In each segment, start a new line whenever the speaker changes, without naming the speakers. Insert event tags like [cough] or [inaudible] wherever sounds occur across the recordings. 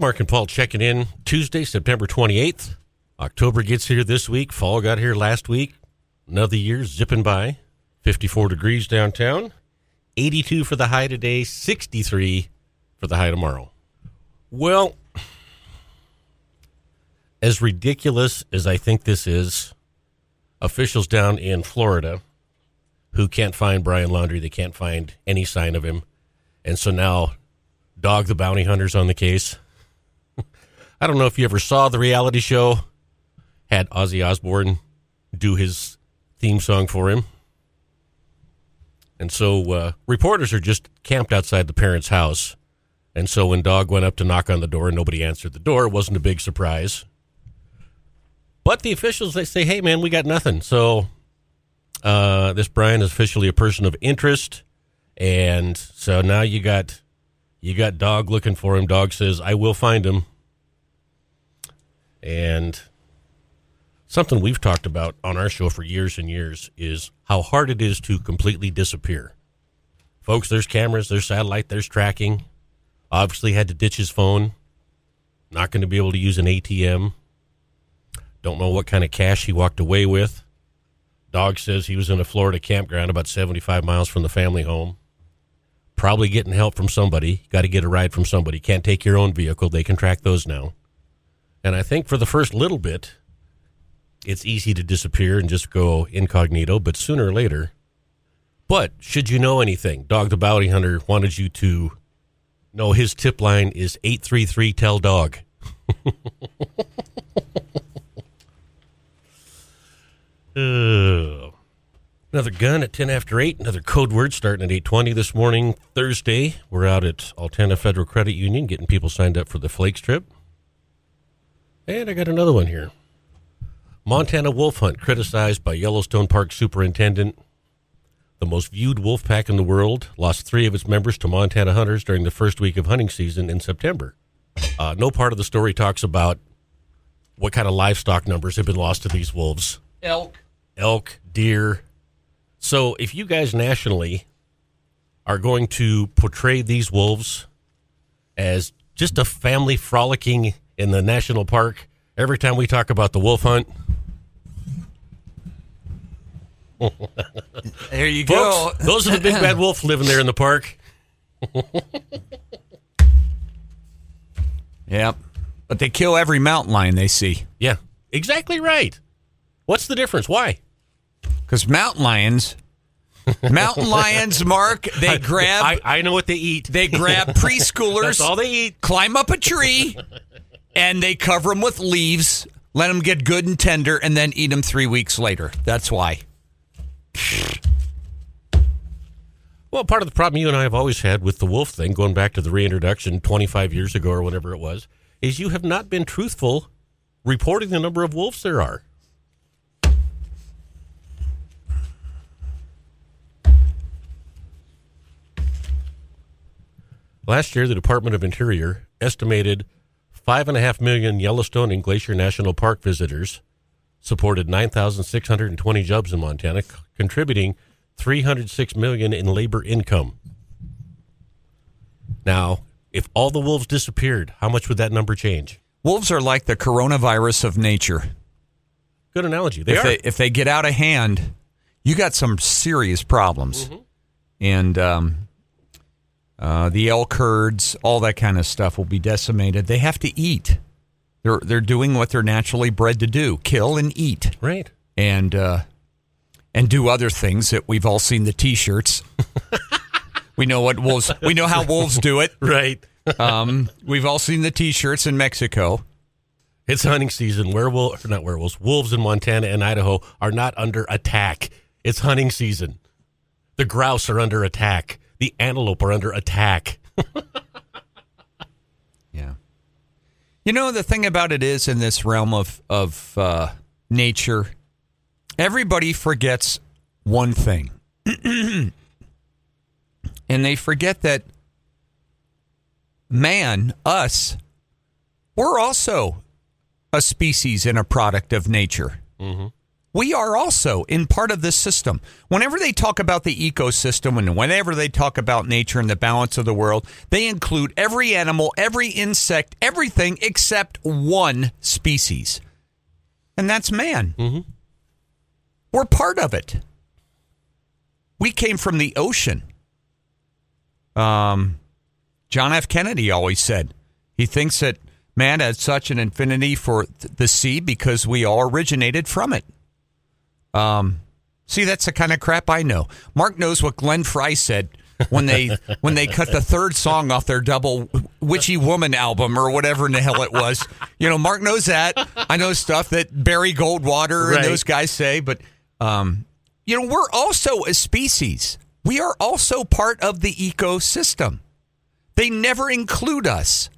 Mark and Paul checking in Tuesday, September 28th. October gets here this week. Fall got here last week. Another year zipping by. 54 degrees downtown. 82 for the high today, 63 for the high tomorrow. Well, as ridiculous as I think this is, officials down in Florida who can't find Brian Laundrie, they can't find any sign of him. And so now Dog the Bounty Hunter's on the case. I don't know if you ever saw the reality show, had Ozzy Osbourne do his theme song for him. And so uh, reporters are just camped outside the parents' house. And so when Dog went up to knock on the door and nobody answered the door, it wasn't a big surprise. But the officials, they say, hey, man, we got nothing. So uh, this Brian is officially a person of interest. And so now you got you got Dog looking for him. Dog says, I will find him. And something we've talked about on our show for years and years is how hard it is to completely disappear. Folks, there's cameras, there's satellite, there's tracking. Obviously, had to ditch his phone. Not going to be able to use an ATM. Don't know what kind of cash he walked away with. Dog says he was in a Florida campground about 75 miles from the family home. Probably getting help from somebody. Got to get a ride from somebody. Can't take your own vehicle. They can track those now. And I think for the first little bit, it's easy to disappear and just go incognito, but sooner or later. But should you know anything, Dog the Bounty Hunter wanted you to know his tip line is 833 Tell Dog. Uh, [laughs] another gun at 10 after 8. Another code word starting at 820 this morning, Thursday. We're out at Altana Federal Credit Union getting people signed up for the Flakes trip. And I got another one here. Montana wolf hunt criticized by Yellowstone Park Superintendent. The most viewed wolf pack in the world lost three of its members to Montana hunters during the first week of hunting season in September. Uh, no part of the story talks about what kind of livestock numbers have been lost to these wolves
Elk.
elk, deer. So if you guys nationally are going to portray these wolves as just a family frolicking in the national park every time we talk about the wolf hunt, [laughs]
There you go.
those are the big bad [laughs] wolf living there in the park.
Yep. But they kill every mountain lion they see.
Yeah, exactly right. What's the difference? Why?
Because mountain lions, mountain [laughs] lions, Mark, they grab
I, I know what they eat.
they grab preschoolers,
That's all they eat.
climb up a tree, and they cover them with leaves, let them get good and tender, and then eat them three weeks later. That's why.
Well, part of the problem you and I have always had with the wolf thing, going back to the reintroduction 25 years ago or whenever it was, is you have not been truthful reporting the number of wolves there are. Last year, the Department of Interior estimated five and a half million Yellowstone and Glacier National Park visitors supported 9,620 jobs in Montana, c- contributing 306 million in labor income. Now, if all the wolves disappeared, how much would that number change?
Wolves are like the coronavirus of nature.
Good analogy. They
if
are.
they if they get out of hand, you got some serious problems.
Mm-hmm.
And um, uh, the elk herds, all that kind of stuff will be decimated. They have to eat. They're they're doing what they're naturally bred to do: kill and eat,
right.
and uh, and do other things that we've all seen the T-shirts. [laughs] we know what wolves. We know how wolves do it.
Right.
Um, we've all seen the T-shirts in Mexico.
It's hunting season. Werewolf, not werewolves, wolves in Montana and Idaho are not under attack. It's hunting season. The grouse are under attack. The antelope are under attack. [laughs]
Yeah. You know the thing about it is in this realm of of uh, nature, everybody forgets one thing, [clears throat] and they forget that man, us, we're also a species and a product of nature. We are also in part of this system. Whenever they talk about the ecosystem and whenever they talk about nature and the balance of the world, they include every animal, every insect, everything except one species. And that's man.
Mm-hmm.
We're part of it. We came from the ocean. Um, John F. Kennedy always said he thinks that man has such an infinity for th- the sea because we all originated from it. Um, see, that's the kind of crap I know. Mark knows what Glenn Frey said when they [laughs] when they cut the third song off their double Witchy Woman album or whatever in the hell it was. You know, Mark knows that. I know stuff that Barry Goldwater
Right.
and those guys say, but um, you know, we're also a species. We are also part of the ecosystem. They never include us.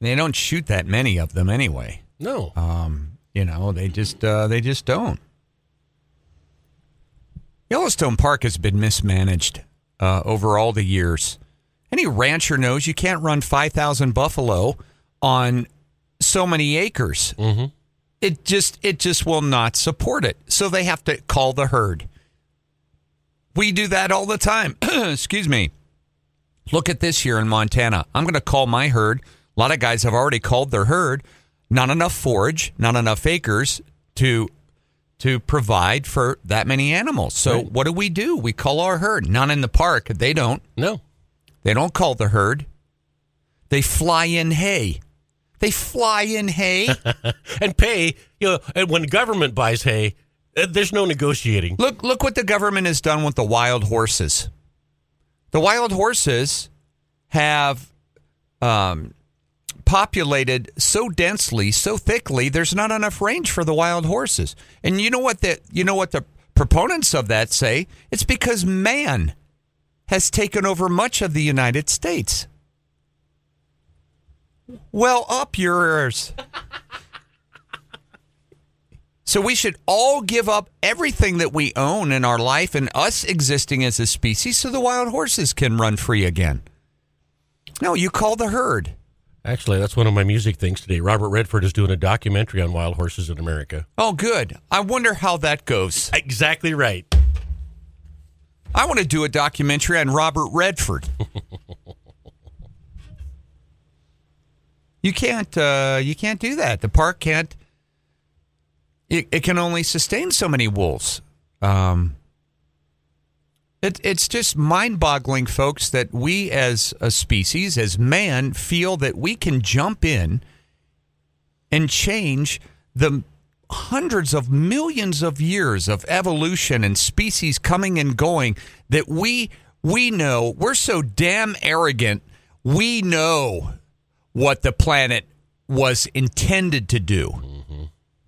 They don't shoot that many of them anyway.
No.
Um, you know, they just uh, they just don't. Yellowstone Park has been mismanaged uh, over all the years. Any rancher knows you can't run five thousand buffalo on so many acres.
mm-hmm.
It just it just will not support it. So they have to call the herd. We do that all the time. [clears throat] Excuse me. Look at this here in Montana. I'm going to call my herd. A lot of guys have already called their herd. Not enough forage, not enough acres to to provide for that many animals. So
Right.
what do we do? We call our herd. Not in the park. They don't.
No.
They don't call the herd. They fly in hay. They fly in hay. [laughs]
And pay, you know, and when government buys hay, uh, there's no negotiating.
Look, look what the government has done with the wild horses. The wild horses have um, populated so densely, so thickly. There's not enough range for the wild horses. And you know what the you know what the proponents of that say? It's because man has taken over much of the United States. Well, up yours. [laughs] So we should all give up everything that we own in our life and us existing as a species so the wild horses can run free again. No, you call the herd.
Actually, that's one of my music things today. Robert Redford is doing a documentary on wild horses in America.
Oh, good. I wonder how that goes.
Exactly right.
I want to do a documentary on Robert Redford. [laughs] you can't. Uh, you can't do that. The park can't. It, it can only sustain so many wolves. Um, it, it's just mind-boggling, folks, that we as a species, as man, feel that we can jump in and change the hundreds of millions of years of evolution and species coming and going that we we know. We're so damn arrogant. We know what the planet was intended to do. Mm-hmm.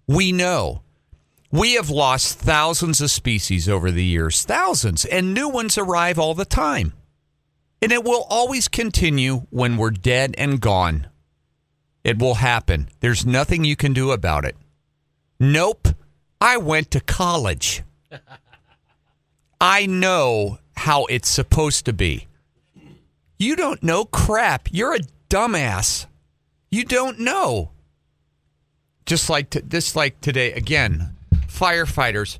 We know we have lost thousands of species over the years thousands and new ones arrive all the time and it will always continue when we're dead and gone it will happen there's nothing you can do about it Nope. I went to college. I know how it's supposed to be. You don't know crap. You're a dumbass. You don't know. Just like t- just like today again, firefighters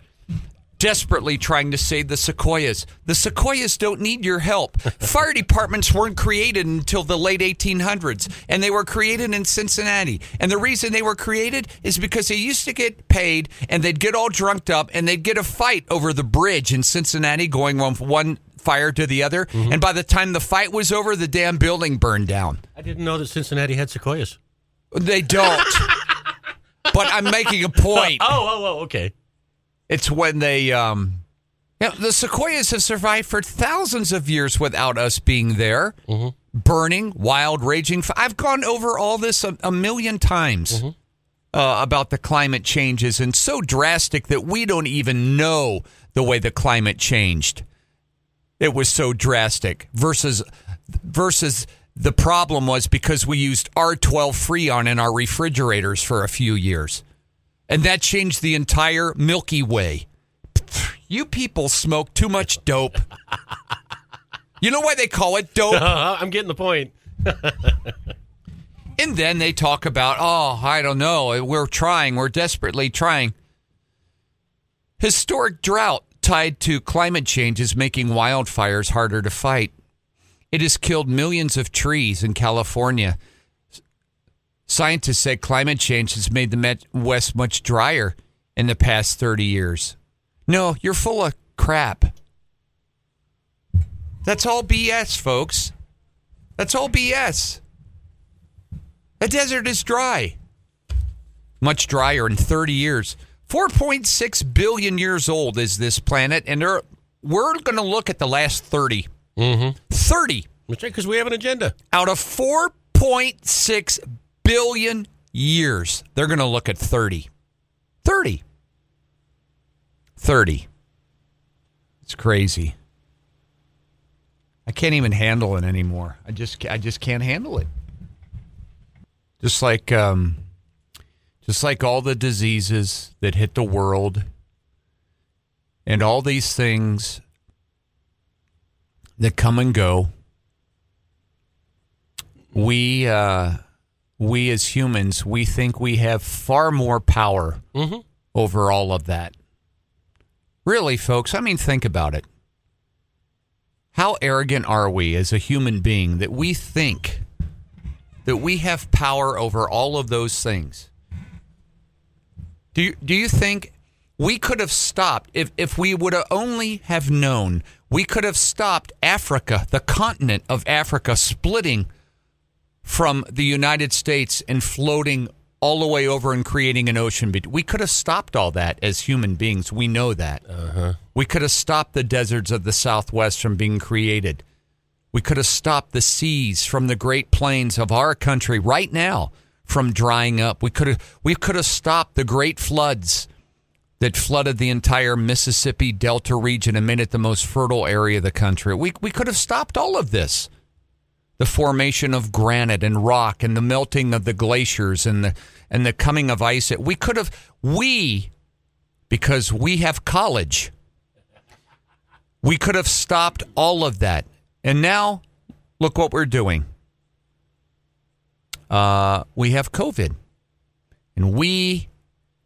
desperately trying to save the sequoias. The sequoias don't need your help. [laughs] Fire departments weren't created until the late 1800s, and they were created in Cincinnati. And the reason they were created is because they used to get paid, and they'd get all drunked up, and they'd get a fight over the bridge in Cincinnati, going from one fire to the other. Mm-hmm. And by the time the fight was over, the damn building burned down.
I didn't know that Cincinnati had sequoias.
They don't. [laughs] but I'm making a point. [laughs]
Oh, oh, oh, okay.
It's when they um yeah, the sequoias have survived for thousands of years without us being there. Burning, wild, raging. f- I've gone over all this a, a million times uh, about the climate changes and so drastic that we don't even know the way the climate changed. It was so drastic versus versus the problem was because we used R12 Freon in our refrigerators for a few years. And that changed the entire Milky Way. You people smoke too much dope. You know why they call it dope?
Uh, [laughs] I'm getting the point. [laughs]
And then they talk about, oh, I don't know, we're trying, we're desperately trying. Historic drought tied to climate change is making wildfires harder to fight. It has killed millions of trees in California. Scientists say climate change has made the West much drier in the past 30 years. No, you're full of crap. That's all BS, folks. That's all BS. The desert is dry. Much drier in 30 years. 4.6 billion years old is this planet, and we're going to look at the last 30.
Mm-hmm.
30.
Because we have an agenda.
Out of 4.6 billion years, they're going to look at 30. 30. 30. It's crazy. I can't even handle it anymore. I just I just can't handle it. Just like um, just like all the diseases that hit the world and all these things that come and go, we uh, we as humans we think we have far more power
mm-hmm.
over all of that. Really, folks, I mean, think about it. How arrogant are we as a human being that we think that we have power over all of those things? Do you, do you think we could have stopped if, if we would have only have known we could have stopped Africa, the continent of Africa, splitting from the United States and floating all the way over and creating an ocean. We could have stopped all that as human beings. We know that.
Uh-huh.
We could have stopped the deserts of the Southwest from being created. We could have stopped the seas from the Great Plains of our country right now from drying up. We could have we could have stopped the great floods that flooded the entire Mississippi Delta region and made it the most fertile area of the country. We we could have stopped all of this the formation of granite and rock and the melting of the glaciers and the and the coming of ice. We could have we because we have college. We could have stopped all of that. And now look what we're doing. Uh, we have COVID. And we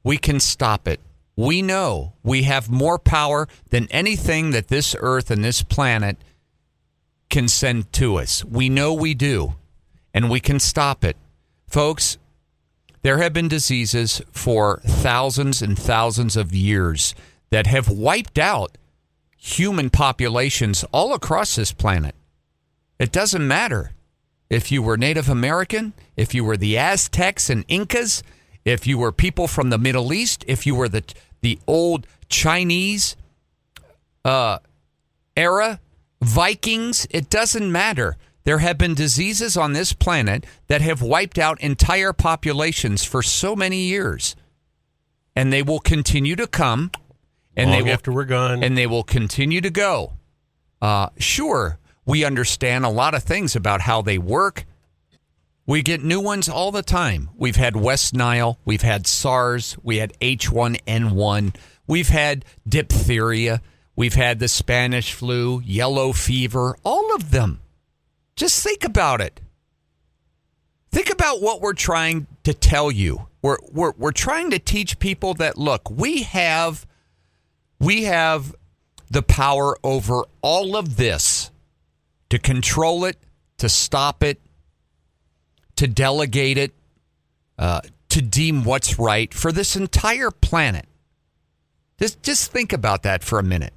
we can stop it. We know we have more power than anything that this earth and this planet can send to us. We know we do, and we can stop it. Folks, there have been diseases for thousands and thousands of years that have wiped out human populations all across this planet. It doesn't matter if you were Native American, if you were the Aztecs and Incas, if you were people from the Middle East, if you were the the old Chinese uh, era Vikings, it doesn't matter. There have been diseases on this planet that have wiped out entire populations for so many years. And they will continue to come.
And
Long they will,
after we're gone.
And they will continue to go. Uh, sure, we understand a lot of things about how they work. We get new ones all the time. We've had West Nile, we've had SARS, we had H1N1, we've had diphtheria. We've had the Spanish flu, yellow fever, all of them. Just think about it. Think about what we're trying to tell you. We're, we're, we're trying to teach people that look, we have we have the power over all of this to control it, to stop it, to delegate it, uh, to deem what's right for this entire planet. Just, just think about that for a minute.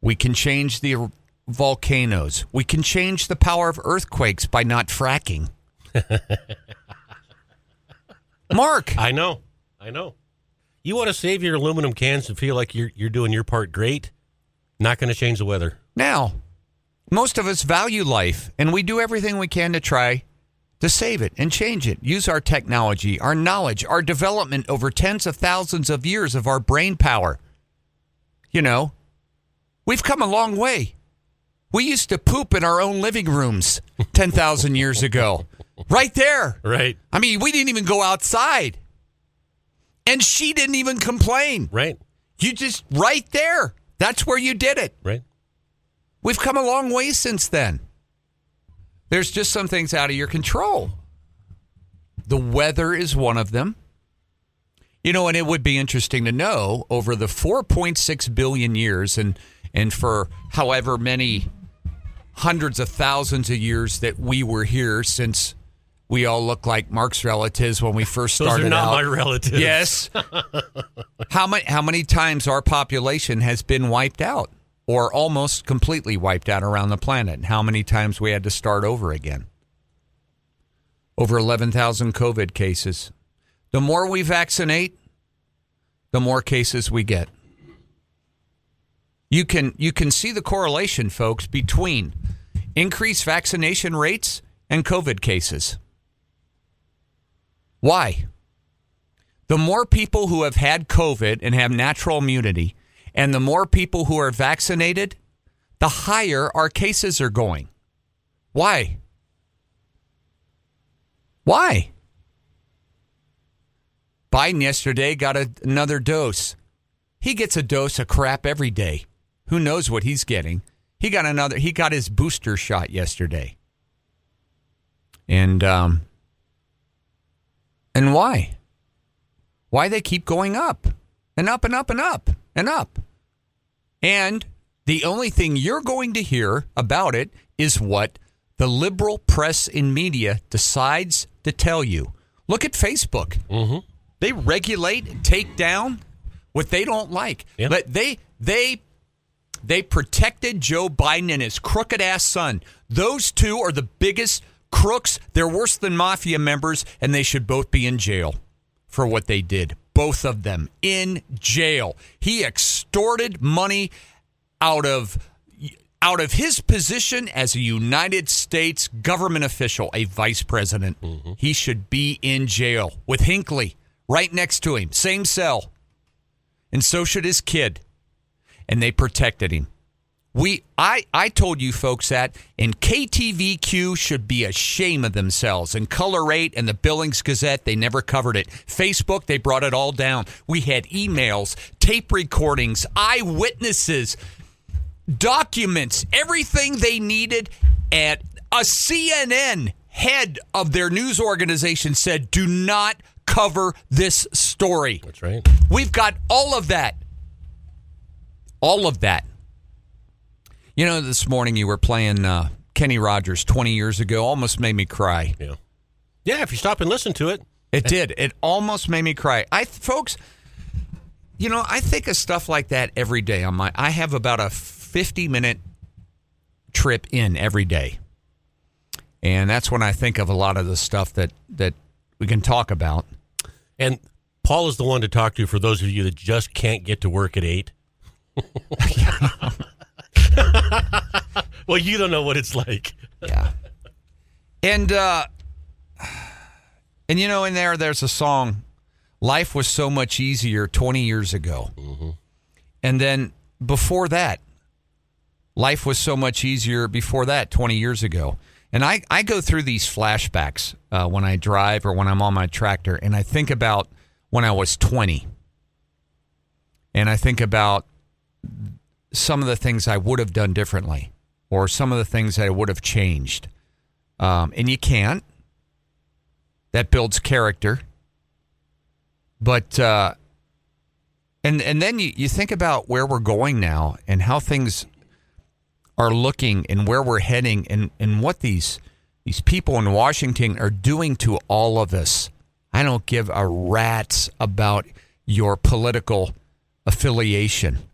We can change the volcanoes. We can change the power of earthquakes by not fracking. [laughs] Mark.
I know. I know. You want to save your aluminum cans and feel like you're you're doing your part great? Not going to change the weather.
Now, most of us value life and we do everything we can to try to save it and change it. Use our technology, our knowledge, our development over tens of thousands of years of our brain power. You know, We've come a long way. We used to poop in our own living rooms [laughs] 10,000 years ago. Right there.
Right.
I mean, we didn't even go outside. And she didn't even complain.
Right.
You just, right there. That's where you did it.
Right.
We've come a long way since then. There's just some things out of your control. The weather is one of them. You know, and it would be interesting to know over the 4.6 billion years and and for however many hundreds of thousands of years that we were here since we all look like Mark's relatives when we first
Those
started
are not
out.
my relatives.
Yes. [laughs] how many how many times our population has been wiped out or almost completely wiped out around the planet? And how many times we had to start over again? Over 11,000 COVID cases. The more we vaccinate, the more cases we get. You can you can see the correlation folks between increased vaccination rates and COVID cases. Why? the more people who have had COVID and have natural immunity, and the more people who are vaccinated, the higher our cases are going. Why? Why? Biden yesterday got a, another dose. He gets a dose of crap every day. Who knows what he's getting? He got another. He got his booster shot yesterday. And um, and why? why they keep going up and up and up and up and up. And the only thing you're going to hear about it is what the liberal press and media decides to tell you. Look at Facebook.
Mm-hmm.
They regulate and take down what they don't like.
Yeah.
But they they they protected Joe Biden and his crooked ass son. Those two are the biggest crooks. They're worse than mafia members, and they should both be in jail for what they did. Both of them in jail. He extorted money out of out of his position as a United States government official, a vice president. Mm-hmm. He should be in jail with Hinckley right next to him, same cell. And so should his kid. And they protected him. We I I told you folks that and KTVQ should be ashamed of themselves. And KULR 8 and the Billings Gazette, they never covered it. Facebook, they brought it all down. We had emails, tape recordings, eyewitnesses, documents, everything they needed at a CNN head of their news organization said, "Do not cover this story."
That's right.
We've got all of that. All of that. You know, this morning you were playing uh, Kenny Rogers 20 years ago, almost made me cry.
Yeah. Yeah, if you stop and listen to it.
It did. It almost made me cry. I, folks, you know, I think of stuff like that every day. On my, I have about a 50 minute trip in every day, and that's when I think of a lot of the stuff that that we can talk about.
And Paul is the one to talk to for those of you that just can't get to work at 8. [laughs] [laughs] [laughs] well, you don't know what it's like.
Yeah. And uh and you know in there there's a song Life was so much easier 20 years ago. And then before that Life was so much easier before that 20 years ago. And I, I go through these flashbacks uh, when I drive or when I'm on my tractor, and I think about when I was 20. And I think about some of the things I would have done differently or some of the things I would have changed. Um, and you can't. That builds character. But, uh, and, and then you, you think about where we're going now and how things are looking and where we're heading and, and what these, these people in Washington are doing to all of us. I don't give a rat's about your political affiliation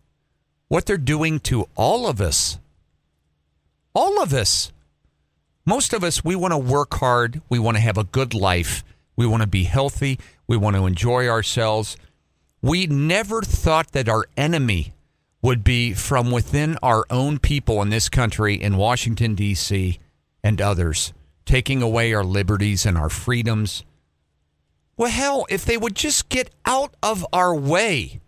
what they're doing to all of us. All of us. Most of us, we want to work hard. We want to have a good life. We want to be healthy. We want to enjoy ourselves. We never thought that our enemy would be from within our own people in this country, in Washington, D.C., and others, taking away our liberties and our freedoms. Well, hell, if they would just get out of our way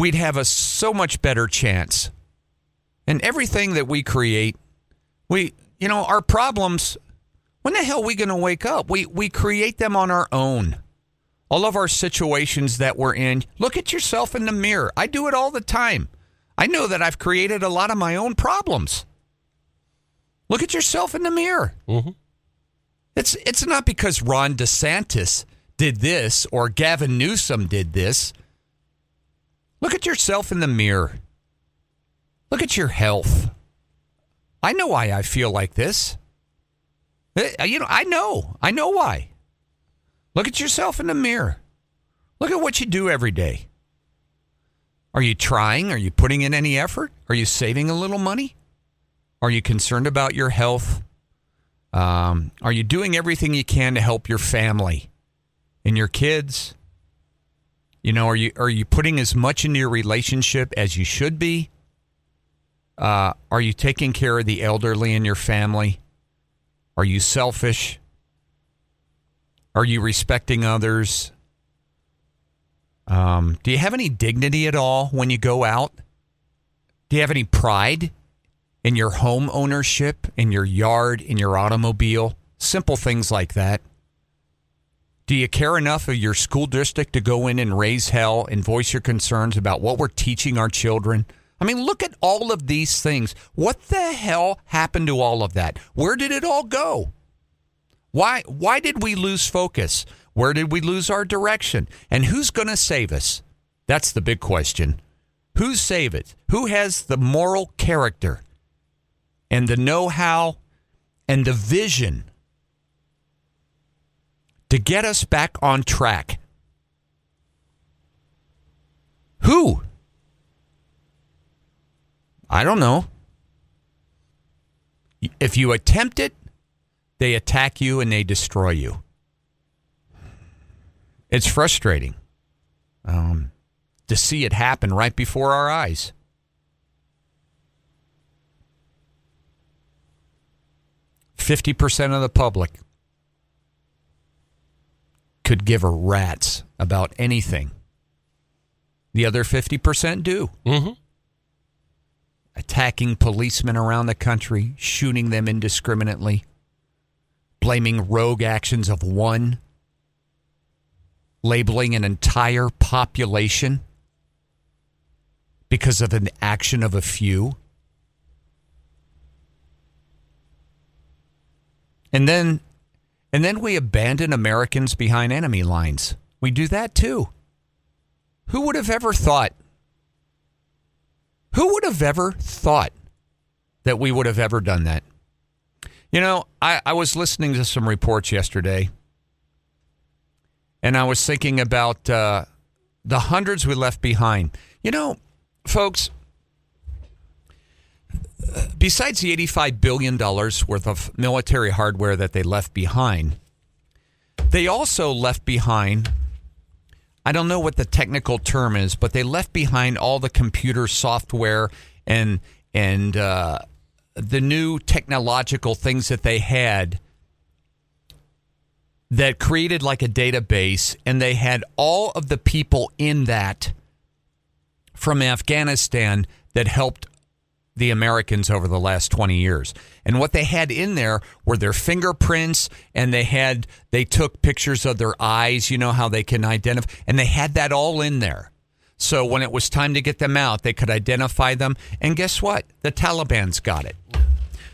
we'd have a so much better chance. And everything that we create, we, you know, our problems, when the hell are we going to wake up? We, we create them on our own. All of our situations that we're in, look at yourself in the mirror. I do it all the time. I know that I've created a lot of my own problems. Look at yourself in the mirror.
Mhm.
It's, it's not because Ron DeSantis did this or Gavin Newsom did this. Look at yourself in the mirror. Look at your health. I know why I feel like this. Eh, You know, I know. I know why. Look at yourself in the mirror. Look at what you do every day. Are you trying? Are you putting in any effort? Are you saving a little money? Are you concerned about your health? Um, are you doing everything you can to help your family and your kids? You know, are you are you putting as much into your relationship as you should be? Uh, are you taking care of the elderly in your family? Are you selfish? Are you respecting others? Um, do you have any dignity at all when you go out? Do you have any pride in your home ownership, in your yard, in your automobile? Simple things like that. Do you care enough of your school district to go in and raise hell and voice your concerns about what we're teaching our children? I mean, look at all of these things. What the hell happened to all of that? Where did it all go? Why why did we lose focus? Where did we lose our direction? And who's going to save us? That's the big question. Who's save it? Who has the moral character and the know-how and the vision to get us back on track? Who? I don't know. If you attempt it, they attack you and they destroy you. It's frustrating um, to see it happen right before our eyes. Fifty percent of the public could give a rat's about anything. The other fifty percent do
Mm-hmm.
attacking policemen around the country, shooting them indiscriminately, blaming rogue actions of one, labeling an entire population because of an action of a few. And then and then we abandon Americans behind enemy lines. We do that too. Who would have ever thought who would have ever thought that we would have ever done that? You know, I, I was listening to some reports yesterday, and I was thinking about uh, the hundreds we left behind. You know, folks, besides the $85 billion worth of military hardware that they left behind, they also left behind I don't know what the technical term is, but they left behind all the computer software and and uh, the new technological things that they had that created like a database, and they had all of the people in that from Afghanistan that helped the Americans over the last 20 years. And what they had in there were their fingerprints and they had they took pictures of their eyes, you know how they can identify and they had that all in there. So when it was time to get them out, they could identify them. And guess what? The Taliban's got it.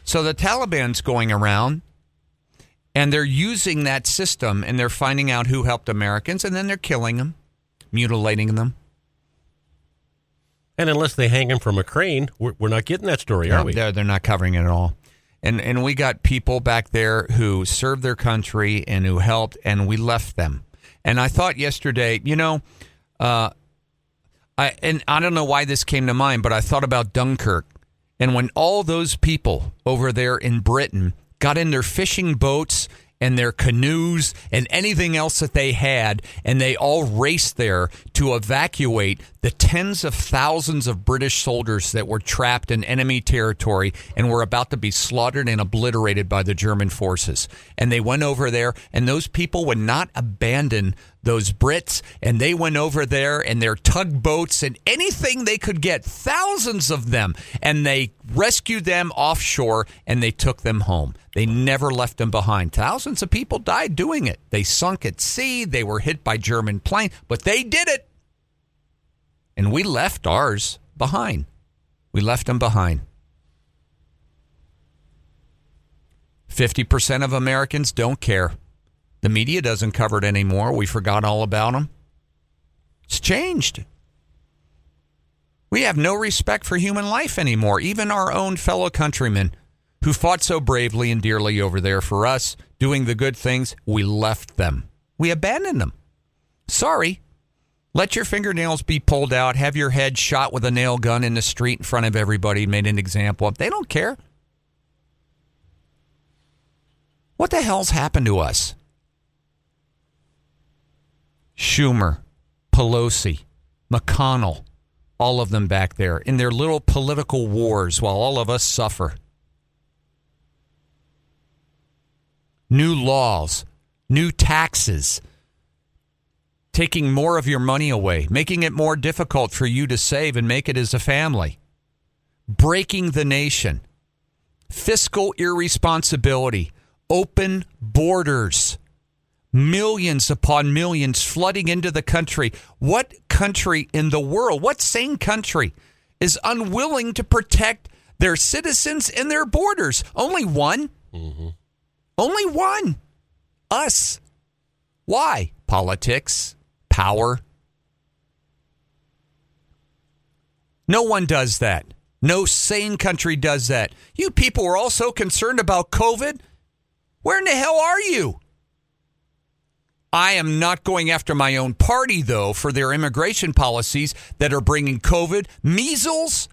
So the Taliban's going around and they're using that system and they're finding out who helped Americans and then they're killing them, mutilating them.
And unless they hang him from a crane, we're, we're not getting that story, are
No,
we?
They're, they're not covering it at all. And and we got people back there who served their country and who helped, and we left them. And I thought yesterday, you know, uh, I and I don't know why this came to mind, but I thought about Dunkirk, and when all those people over there in Britain got in their fishing boats and their canoes and anything else that they had, and they all raced there to evacuate the tens of thousands of British soldiers that were trapped in enemy territory and were about to be slaughtered and obliterated by the German forces. And they went over there, and those people would not abandon those Brits, and they went over there and their tugboats and anything they could get, thousands of them, and they rescued them offshore and they took them home. They never left them behind. Thousands of people died doing it. They sunk at sea, they were hit by German planes, but they did it. And we left ours behind. We left them behind. 50% of Americans don't care. The media doesn't cover it anymore. We forgot all about them. It's changed. We have no respect for human life anymore. Even our own fellow countrymen who fought so bravely and dearly over there for us, doing the good things, we left them. We abandoned them. Sorry. Let your fingernails be pulled out, have your head shot with a nail gun in the street in front of everybody, made an example of. They don't care. What the hell's happened to us? Schumer, Pelosi, McConnell, all of them back there in their little political wars while all of us suffer. New laws, new taxes, taking more of your money away, making it more difficult for you to save and make it as a family, breaking the nation, fiscal irresponsibility, open borders millions upon millions flooding into the country. What country in the world, what sane country is unwilling to protect their citizens and their borders? Only one. Mm-hmm. Only one. Us. Why? Politics, power. No one does that. No sane country does that. You people are all so concerned about COVID. Where in the hell are you? I am not going after my own party, though, for their immigration policies that are bringing COVID, measles.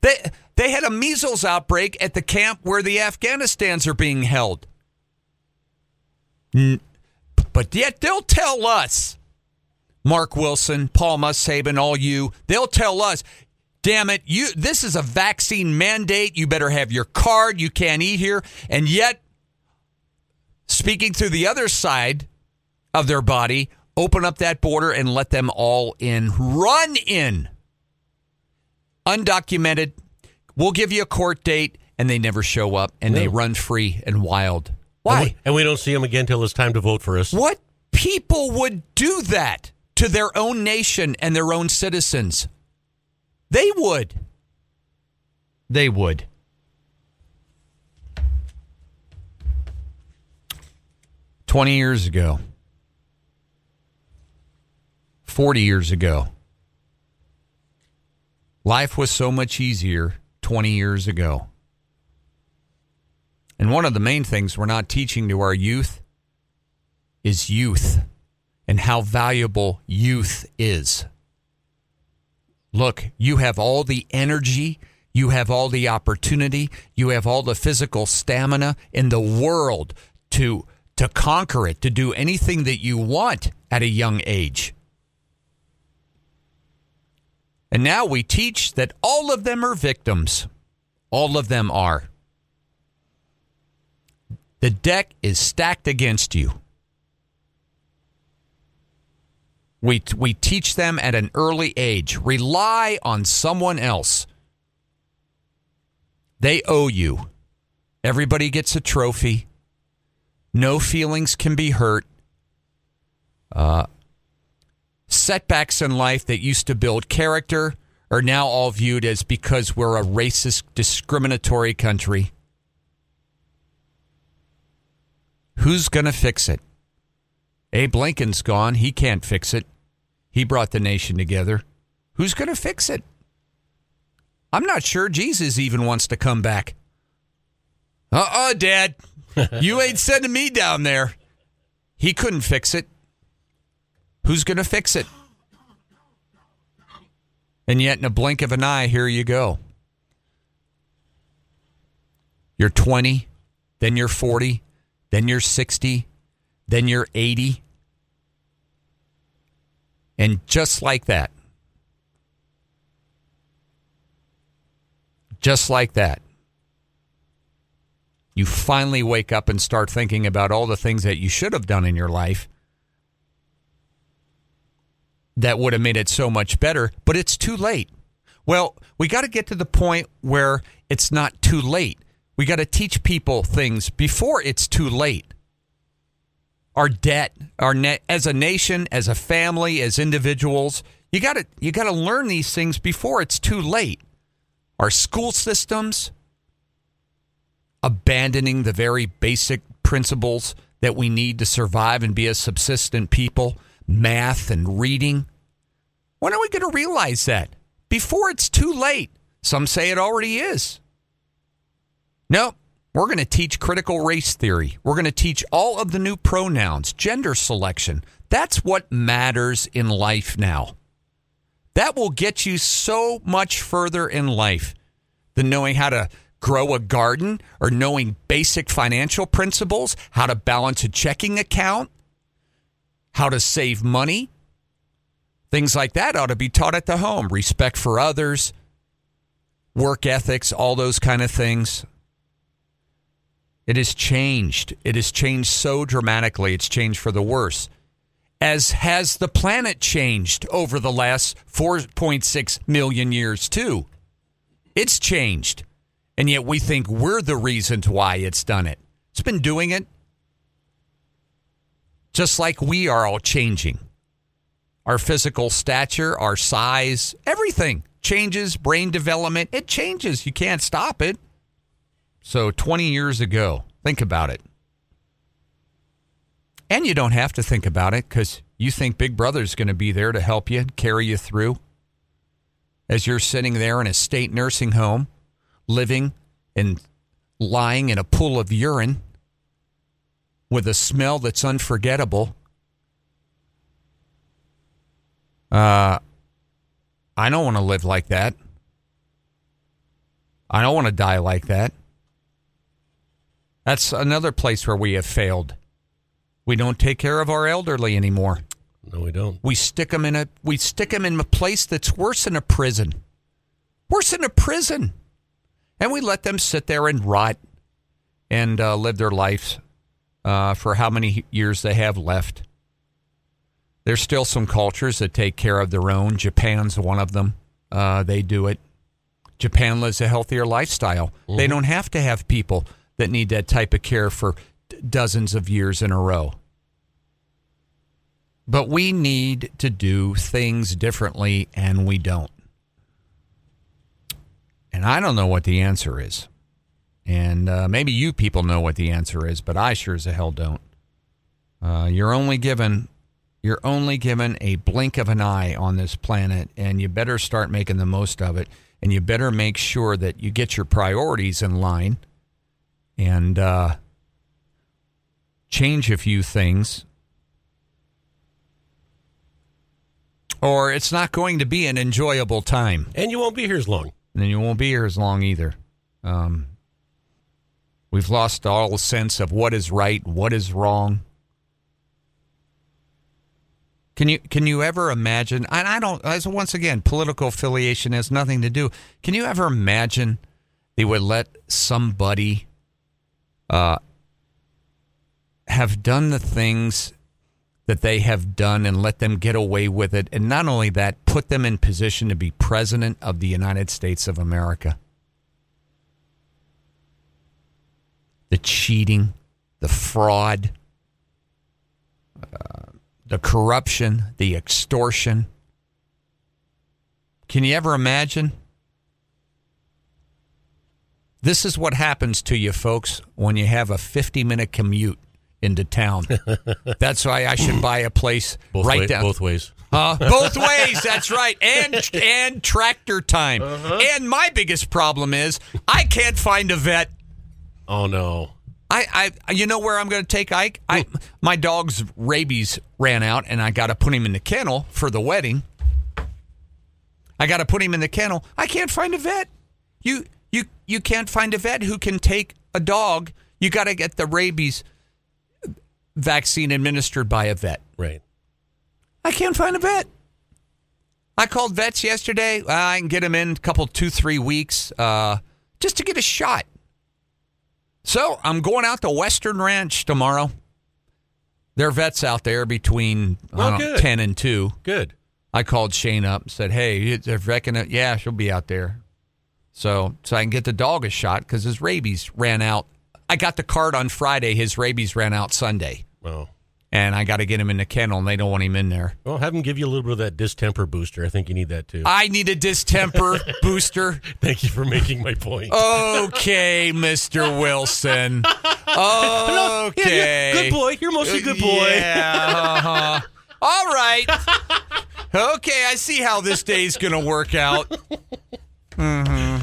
They, they had a measles outbreak at the camp where the Afghanistans are being held. But yet they'll tell us, Mark Wilson, Paul Mussaben, all you, they'll tell us, damn it, you this is a vaccine mandate. You better have your card. You can't eat here. And yet, speaking to the other side, of their body, open up that border and let them all in. Run in. Undocumented. We'll give you a court date, and they never show up, and they run free and wild. Why?
And we, and we don't see them again until it's time to vote for us.
What people would do that to their own nation and their own citizens? They would. They would. 20 years ago, 40 years ago. Life was so much easier 20 years ago. And one of the main things we're not teaching to our youth is youth and how valuable youth is. Look, you have all the energy, you have all the opportunity, you have all the physical stamina in the world to to conquer it, to do anything that you want at a young age. And now we teach that all of them are victims. All of them are. The deck is stacked against you. We, we teach them at an early age rely on someone else. They owe you. Everybody gets a trophy. No feelings can be hurt. Uh, setbacks in life that used to build character are now all viewed as because we're a racist, discriminatory country. Who's going to fix it? Abe Lincoln's gone. He can't fix it. He brought the nation together. Who's going to fix it? I'm not sure Jesus even wants to come back. Uh uh-uh, uh Dad. [laughs] you ain't sending me down there. He couldn't fix it. Who's going to fix it? And yet, in a blink of an eye, here you go. You're 20, then you're 40, then you're 60, then you're 80. And just like that, just like that, you finally wake up and start thinking about all the things that you should have done in your life that would have made it so much better, but it's too late. Well, we got to get to the point where it's not too late. We got to teach people things before it's too late. Our debt, our net as a nation, as a family, as individuals, you got to you got to learn these things before it's too late. Our school systems abandoning the very basic principles that we need to survive and be a subsistent people, math and reading. When are we going to realize that? Before it's too late. Some say it already is. No, we're going to teach critical race theory. We're going to teach all of the new pronouns, gender selection. That's what matters in life now. That will get you so much further in life than knowing how to grow a garden or knowing basic financial principles, how to balance a checking account, how to save money. Things like that ought to be taught at the home. Respect for others, work ethics, all those kind of things. It has changed. It has changed so dramatically. It's changed for the worse. As has the planet changed over the last 4.6 million years, too. It's changed. And yet we think we're the reason why it's done it. It's been doing it just like we are all changing. Our physical stature, our size, everything changes, brain development, it changes. You can't stop it. So 20 years ago, think about it. And you don't have to think about it because you think Big Brother's going to be there to help you, carry you through. As you're sitting there in a state nursing home, living and lying in a pool of urine with a smell that's unforgettable. Uh, I don't want to live like that. I don't want to die like that. That's another place where we have failed. We don't take care of our elderly anymore.
No, we don't.
We stick them in a we stick them in a place that's worse than a prison. Worse than a prison. And we let them sit there and rot and uh, live their lives uh, for how many years they have left. There's still some cultures that take care of their own. Japan's one of them. Uh, they do it. Japan lives a healthier lifestyle. Mm-hmm. They don't have to have people that need that type of care for d- dozens of years in a row. But we need to do things differently, and we don't. And I don't know what the answer is. And uh, maybe you people know what the answer is, but I sure as a hell don't. Uh, you're only given you're only given a blink of an eye on this planet, and you better start making the most of it. And you better make sure that you get your priorities in line and uh, change a few things. Or it's not going to be an enjoyable time.
And you won't be here as long.
And then you won't be here as long either. Um, we've lost all sense of what is right, what is wrong. Can you can you ever imagine? And I don't. As once again, political affiliation has nothing to do. Can you ever imagine they would let somebody uh, have done the things that they have done and let them get away with it, and not only that, put them in position to be president of the United States of America? The cheating, the fraud. Uh, the corruption, the extortion. Can you ever imagine? This is what happens to you, folks, when you have a 50 minute commute into town. [laughs] That's why I should buy a place
both
right
way,
down.
Both ways.
Uh, [laughs] both ways. That's right. And and tractor time.
Uh-huh.
And my biggest problem is I can't find a vet.
Oh no.
I, I, you know where I'm going to take Ike. I, my dog's rabies ran out, and I got to put him in the kennel for the wedding. I got to put him in the kennel. I can't find a vet. You, you, you can't find a vet who can take a dog. You got to get the rabies vaccine administered by a vet.
Right.
I can't find a vet. I called vets yesterday. Uh, I can get him in a couple, two, three weeks, uh, just to get a shot. So I'm going out to Western Ranch tomorrow. There are vets out there between
Well,
know, 10 and 2.
Good.
I called Shane up and said, hey, they're reckon it. Yeah, she'll be out there. So, so I can get the dog a shot because his rabies ran out. I got the card on Friday. His rabies ran out Sunday.
Well,
And I got to get him in the kennel, and they don't want him in there.
well, have him give you a little bit of that distemper booster. I think you need that too.
I need a distemper [laughs] booster.
Thank you for making my point.
Okay, Mr. Wilson. [laughs]
Yeah, yeah,
Okay.
good boy. You're mostly good boy.
Yeah. uh-huh. All right. Okay, I see how this day's going to work out. [laughs] hmm